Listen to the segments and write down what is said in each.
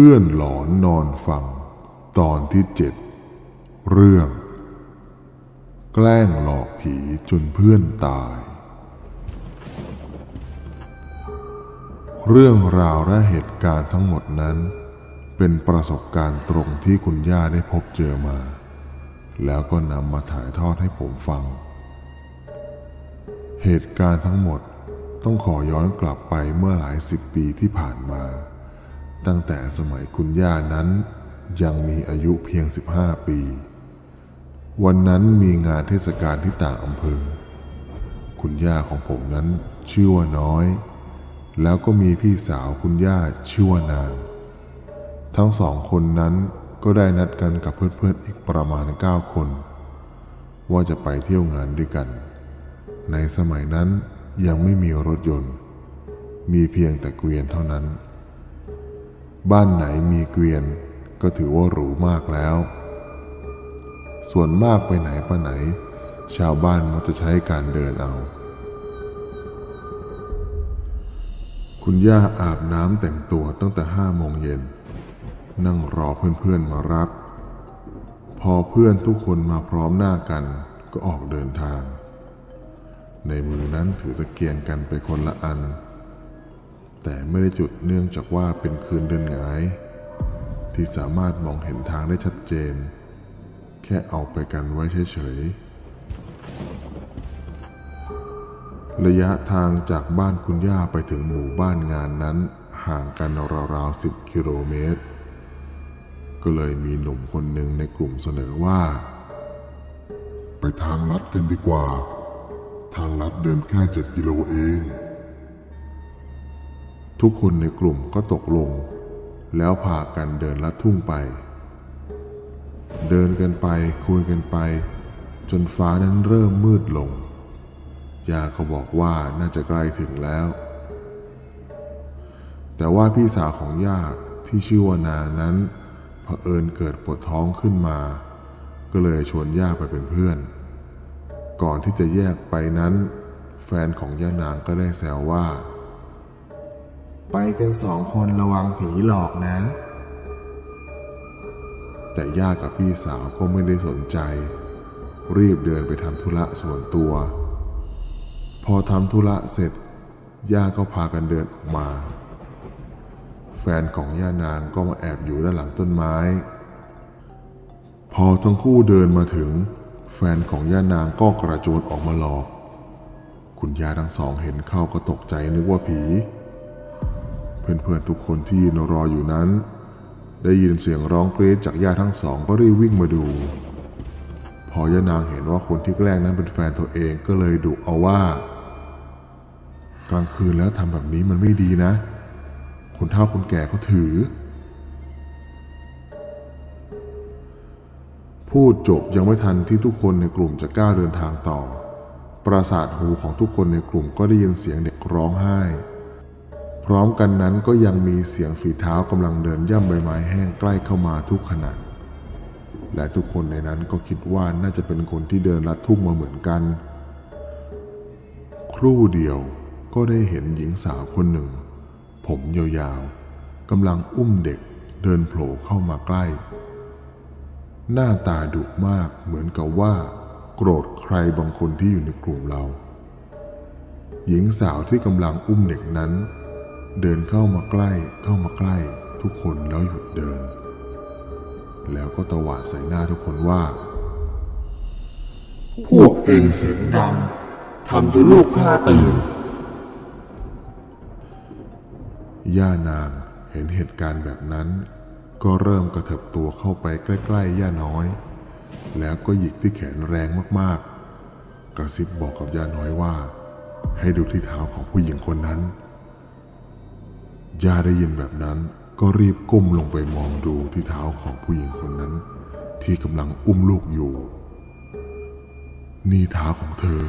พื่อนหลอนนอนฟัง ตอนที่เจ็ดเรื่อง แกล้งหลอกผีจนเพื่อนตาย เรื่องราวและเหตุการณ์ทั้งหมดนั้น เป็นประสบการณ์ตรงที่คุณย่าได้พบเจอมา แล้วก็นำมาถ่ายทอดให้ผมฟัง เหตุการณ์ทั้งหมดต้องขอย้อนกลับไปเมื่อหลายสิบปีที่ผ่านมา ตั้งแต่สมัยคุณย่านั้นยังมีอายุเพียง 15 ปี วันนั้นมีงานเทศกาลที่ต่างอำเภอ คุณย่าของผมนั้นชื่อว่าน้อย แล้วก็มีพี่สาวคุณย่าชื่อว่านาง ทั้งสองคนนั้นก็ได้นัดกันกับเพื่อนๆอีกประมาณ 9 คน ว่าจะไปเที่ยวงานด้วยกัน ในสมัยนั้นยังไม่มีรถยนต์ มีเพียงแต่เกวียนเท่านั้น บ้านไหนมีเกวียน ก็ถือว่าหรูมากแล้ว ส่วนมากไปไหนไปไหน ชาวบ้านมักจะใช้การเดินเอา คุณย่าอาบน้ำแต่งตัวตั้งแต่ห้าโมงเย็น นั่งรอเพื่อนๆมารับ พอเพื่อนทุกคนมาพร้อมหน้ากันก็ออกเดินทาง ในมือนั้นถือตะเกียงกันไปคนละอัน แต่ไม่ได้จุดเนื่องจากว่าเป็นคืนเดือนหงาย ที่สามารถมองเห็นทางได้ชัดเจน แค่เอาไปกันไว้เฉยๆระยะทางจากบ้านคุณย่าไปถึงหมู่บ้านงานนั้น ห่างกันราวๆสิบกิโลเมตร ก็เลยมีหนุ่มคนหนึ่งในกลุ่มเสนอว่า ไปทางลัดกันดีกว่า ทางลัดเดินแค่เจ็ดกิโลเอง ทุกคนในกลุ่มก็ตกลง แล้วพากันเดินลัดทุ่งไป เดินกันไปคุยกันไป จนฟ้านั้นเริ่มมืดลง ยาเขาบอกว่าน่าจะใกล้ถึงแล้ว แต่ว่าพี่สาวของยาที่ชื่อว่านางนั้นเผอิญเกิดปวดท้องขึ้นมา ก็เลยชวนย่าไปเป็นเพื่อน ก่อนที่จะแยกไปนั้น แฟนของย่านางก็ได้แซวว่า ไปกันสองคนระวังผีหลอกนะ แต่ย่ากับพี่สาวก็ไม่ได้สนใจ รีบเดินไปทำธุระส่วนตัว พอทำธุระเสร็จ ย่าก็พากันเดินออกมา แฟนของย่านางก็มาแอบอยู่ด้านหลังต้นไม้ พอทั้งคู่เดินมาถึง แฟนของย่านางก็กระโจนออกมาหลอก คุณย่าทั้งสองเห็นเข้าก็ตกใจนึกว่าผี เพื่อนๆทุกคนที่ยืนรออยู่นั้น ได้ยินเสียงร้องกรี๊ดจากย่าทั้งสองก็รีบวิ่งมาดู พอย่านางเห็นว่าคนที่แกล้งนั้นเป็นแฟนตัวเองก็เลยดุเอาว่า กลางคืนแล้วทำแบบนี้มันไม่ดีนะ คนเฒ่าคนแก่เขาถือ พูดจบยังไม่ทันที่ทุกคนในกลุ่มจะก้าวเดินทางต่อ ประสาทหูของทุกคนในกลุ่มก็ได้ยินเสียงเด็กร้องไห้ พร้อมกันนั้นก็ยังมีเสียงฝีเท้ากำลังเดินย่ำใบไม้แห้งใกล้เข้ามาทุกขณะและทุกคนในนั้นก็คิดว่าน่าจะเป็นคนที่เดินลัดทุ่งมาเหมือนกัน ครู่เดียวก็ได้เห็นหญิงสาวคนหนึ่ง ผมยาวๆกำลังอุ้มเด็กเดินโผล่เข้ามาใกล้ หน้าตาดุมากเหมือนกับว่า โกรธใครบางคนที่อยู่ในกลุ่มเรา หญิงสาวที่กำลังอุ้มเด็กนั้น เดินเข้ามาใกล้เข้ามาใกล้ ทุกคนแล้วหยุดเดิน แล้วก็ตวาดใส่หน้าทุกคนว่า พวกเองเสียงดังทำจนลูกข้าตื่นย่านางเห็นเหตุการณ์แบบนั้น ก็เริ่มกระเถิบตัวเข้าไปใกล้ๆย่าน้อย แล้วก็หยิกที่แขนแรงมากๆ กระซิบบอกกับย่าน้อยว่า ให้ดูที่เท้าของผู้หญิงคนนั้น ย่าได้ยินแบบนั้นก็รีบก้มลงไปมองดูที่เท้าของผู้หญิงคนนั้น ที่กำลังอุ้มลูกอยู่ นี่เท้าของเธอ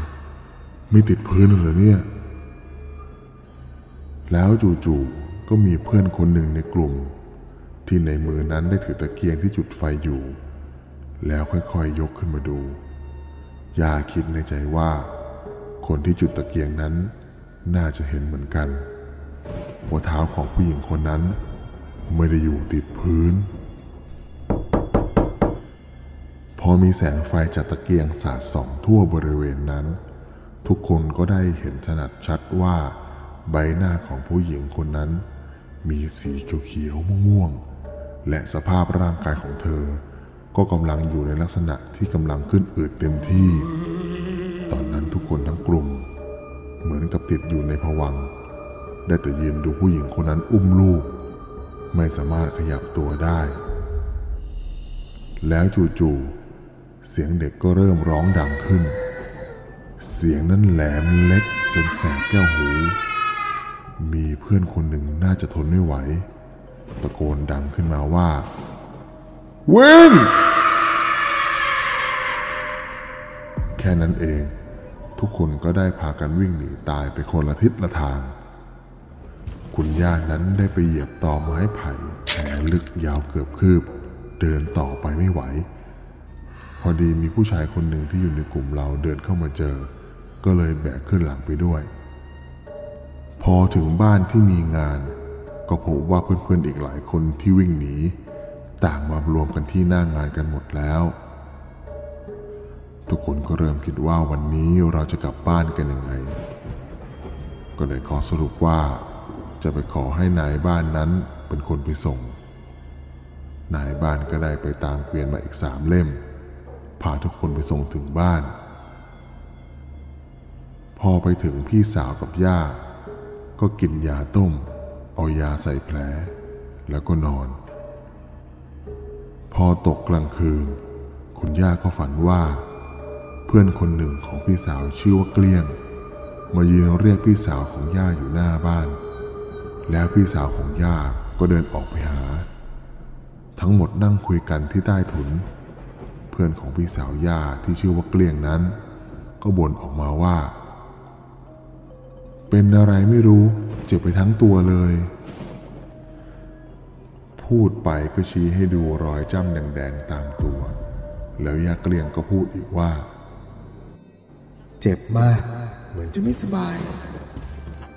ไม่ติดพื้นเหรอเนี่ย แล้วจู่ๆก็มีเพื่อนคนหนึ่งในกลุ่ม ที่ในมือนั้นได้ถือตะเกียงที่จุดไฟอยู่ แล้วค่อยๆยยกขึ้นมาดูยาคิดในใจว่า คนที่จุดตะเกียงนั้นน่าจะเห็นเหมือนกัน ว่าเท้าของผู้หญิงคนนั้น ไม่ได้อยู่ติดพื้น พอมีแสงไฟจากตะเกียงสาดส่องทั่วบริเวณนั้น ทุกคนก็ได้เห็นถนัดชัดว่า ใบหน้าของผู้หญิงคนนั้น มีสีเขียวๆม่วงๆและสภาพร่างกายของเธอ ก็กำลังอยู่ในลักษณะที่กำลังขึ้นอืดเต็มที่ ตอนนั้นทุกคนทั้งกลุ่ม เหมือนกับติดอยู่ในภวัง์ ได้แต่ยืนดูผู้หญิงคนนั้นอุ้มลูก ไม่สามารถขยับตัวได้ แล้วจู่ๆเสียงเด็กก็เริ่มร้องดังขึ้น เสียงนั้นแหลมเล็กจนแสบแก้วหู มีเพื่อนคนหนึ่งน่าจะทนไม่ไหว ตะโกนดังขึ้นมาว่าวิ่งแค่นั้นเอง ทุกคนก็ได้พากันวิ่งหนีตายไปคนละทิศละทาง คุณย่านั้นได้ไปเหยียบตอไม้ไผ่แผลลึกยาวเกือบคืบ เดินต่อไปไม่ไหว พอดีมีผู้ชายคนหนึ่งที่อยู่ในกลุ่มเราเดินเข้ามาเจอ ก็เลยแบกขึ้นหลังไปด้วย พอถึงบ้านที่มีงาน ก็พบว่าเพื่อนๆอีกหลายคนที่วิ่งหนีต่างมารวมกันที่หน้างานกันหมดแล้ว ทุกคนก็เริ่มคิดว่าวันนี้เราจะกลับบ้านกันยังไง ก็เลยขอสรุปว่า จะไปขอให้นายบ้านนั้นเป็นคนไปส่ง นายบ้านก็ได้ไปตามเกวียนมาอีกสามเล่ม พาทุกคนไปส่งถึงบ้าน พอไปถึงพี่สาวกับย่า ก็กินยาต้ม เอายาใส่แผล แล้วก็นอน พอตกกลางคืน คุณย่าก็ฝันว่า เพื่อนคนหนึ่งของพี่สาวชื่อว่าเกลี้ยงมายืนเรียกพี่สาวของย่าอยู่หน้าบ้าน แล้วพี่สาวของย่าก็เดินออกไปหา ทั้งหมดนั่งคุยกันที่ใต้ถุน เพื่อนของพี่สาวย่าที่ชื่อว่าเกลี้ยงนั้น ก็บ่นออกมาว่า เป็นอะไรไม่รู้ เจ็บไปทั้งตัวเลย พูดไปก็ชี้ให้ดูรอยจ้ำแดงๆตามตัว แล้วย่าเกลี้ยงก็พูดอีกว่า เจ็บมาก เหมือนจะไม่สบาย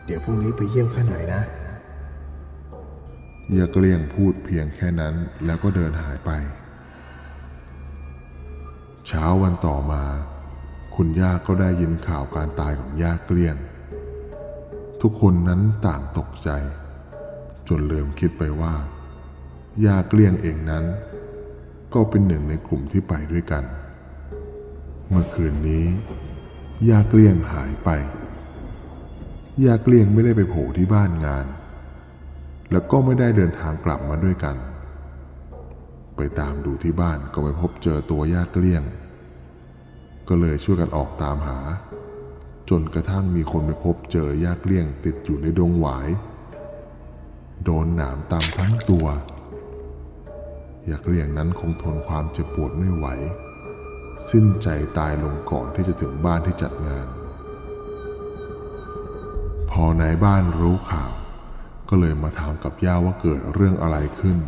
เดี๋ยวพรุ่งนี้ไปเยี่ยมข้าหน่อยนะ ยาเกลี้ยงพูดเพียงแค่นั้นแล้วก็เดินหายไป เช้าวันต่อมา คุณย่าก็ได้ยินข่าวการตายของย่าเกลี้ยง ทุกคนนั้นต่างตกใจ จนเริ่มคิดไปว่าย่าเกลี้ยงเองนั้น ก็เป็นหนึ่งในกลุ่มที่ไปด้วยกัน เมื่อคืนนี้ย่าเกลี้ยงหายไปย่าเกลี้ยงไม่ได้ไปโผล่ที่บ้านงาน แล้วก็ไม่ได้เดินทางกลับมาด้วยกัน ไปตามดูที่บ้านก็ไม่พบเจอตัวย่าเกลี้ยง ก็เลยช่วยกันออกตามหา จนกระทั่งมีคนไปพบเจอย่าเกลี้ยงติดอยู่ในดงหวาย โดนหนามตามทั้งตัวย่าเกลี้ยงนั้นคงทนความเจ็บปวดไม่ไหว สิ้นใจตายลงก่อนที่จะถึงบ้านที่จัดงาน พอนายบ้านรู้ข่าว ก็เลยมาถามกับย่าว่าเกิดเรื่องอะไรขึ้น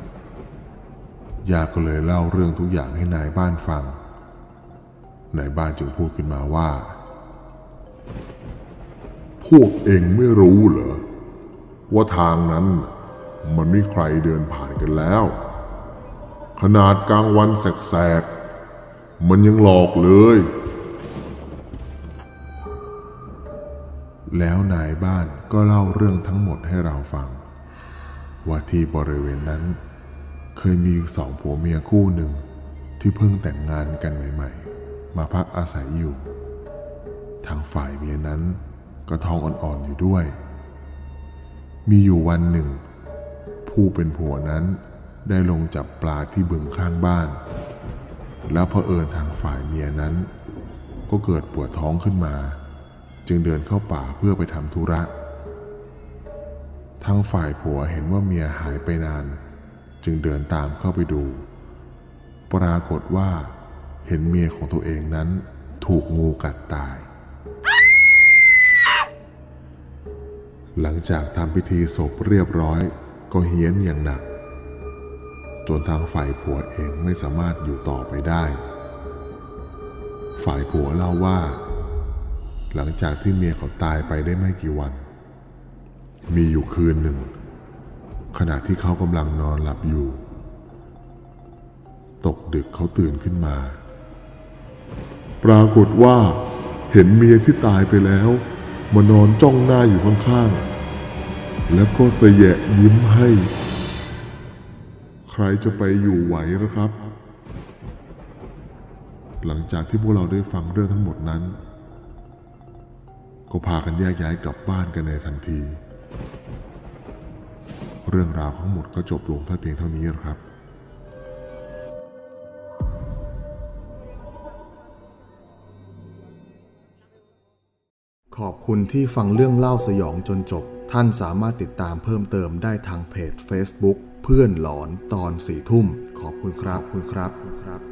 ย่าก็เลยเล่าเรื่องทุกอย่างให้นายบ้านฟัง นายบ้านจึงพูดขึ้นมาว่า พวกเองไม่รู้เหรอ ว่าทางนั้นมันไม่ใครเดินผ่านกันแล้ว ขนาดกลางวันแสกๆ มันยังหลอกเลย แล้วนายบ้านก็เล่าเรื่องทั้งหมดให้เราฟัง ว่าที่บริเวณนั้น เคยมีสองผัวเมียคู่หนึ่งที่เพิ่งแต่งงานกันใหม่ ๆ มาพักอาศัยอยู่ ทางฝ่ายเมียนั้นก็ท้องอ่อนๆอยู่ด้วย มีอยู่วันหนึ่ง ผู้เป็นผัวนั้นได้ลงจับปลาที่บึงข้างบ้าน แล้วเผอิญทางฝ่ายเมียนั้น ก็เกิดปวดท้องขึ้นมา จึงเดินเข้าป่าเพื่อไปทำธุระ ทางฝ่ายผัวเห็นว่าเมียหายไปนาน จึงเดินตามเข้าไปดู ปรากฏว่าเห็นเมียของตัวเองนั้นถูกงูกัดตาย หลังจากทำพิธีศพเรียบร้อยก็เฮี้ยนอย่างหนัก จนทางฝ่ายผัวเองไม่สามารถอยู่ต่อไปได้ ฝ่ายผัวเล่าว่า หลังจากที่เมียเขาตายไปได้ไม่กี่วัน มีอยู่คืนหนึ่ง ขณะที่เขากำลังนอนหลับอยู่ ตกดึกเขาตื่นขึ้นมา ปรากฏว่าเห็นเมียที่ตายไปแล้ว มานอนจ้องหน้าอยู่ข้างๆ แล้วก็เสยะยิ้มให้ ใครจะไปอยู่ไหวนะครับ หลังจากที่พวกเราได้ฟังเรื่องทั้งหมดนั้น ก็พากันแยกย้ายกลับบ้านกันในทันที เรื่องราวทั้งหมดก็จบลงท่าเพียงเท่านี้นครับ ขอบคุณที่ฟังเรื่องเล่าสยองจนจบ ท่านสามารถติดตามเพิ่มเติมได้ทางเพจ Facebook เพื่อนหลอนตอนสี่ทุ่ม ขอบคุณครับขอบคุณครับ